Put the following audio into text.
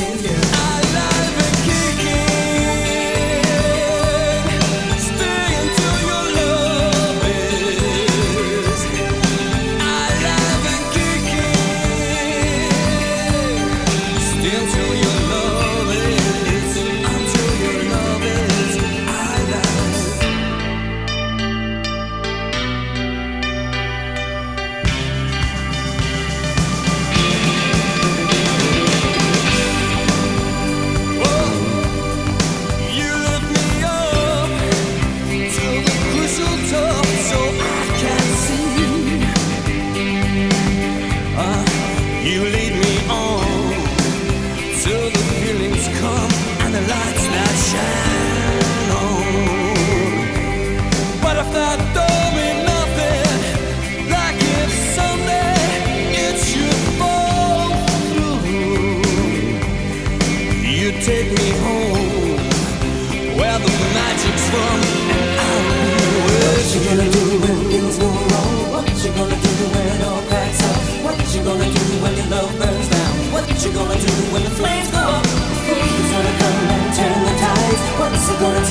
missing you. flames go up. Flames gonna come and turn the tides. What's it gonna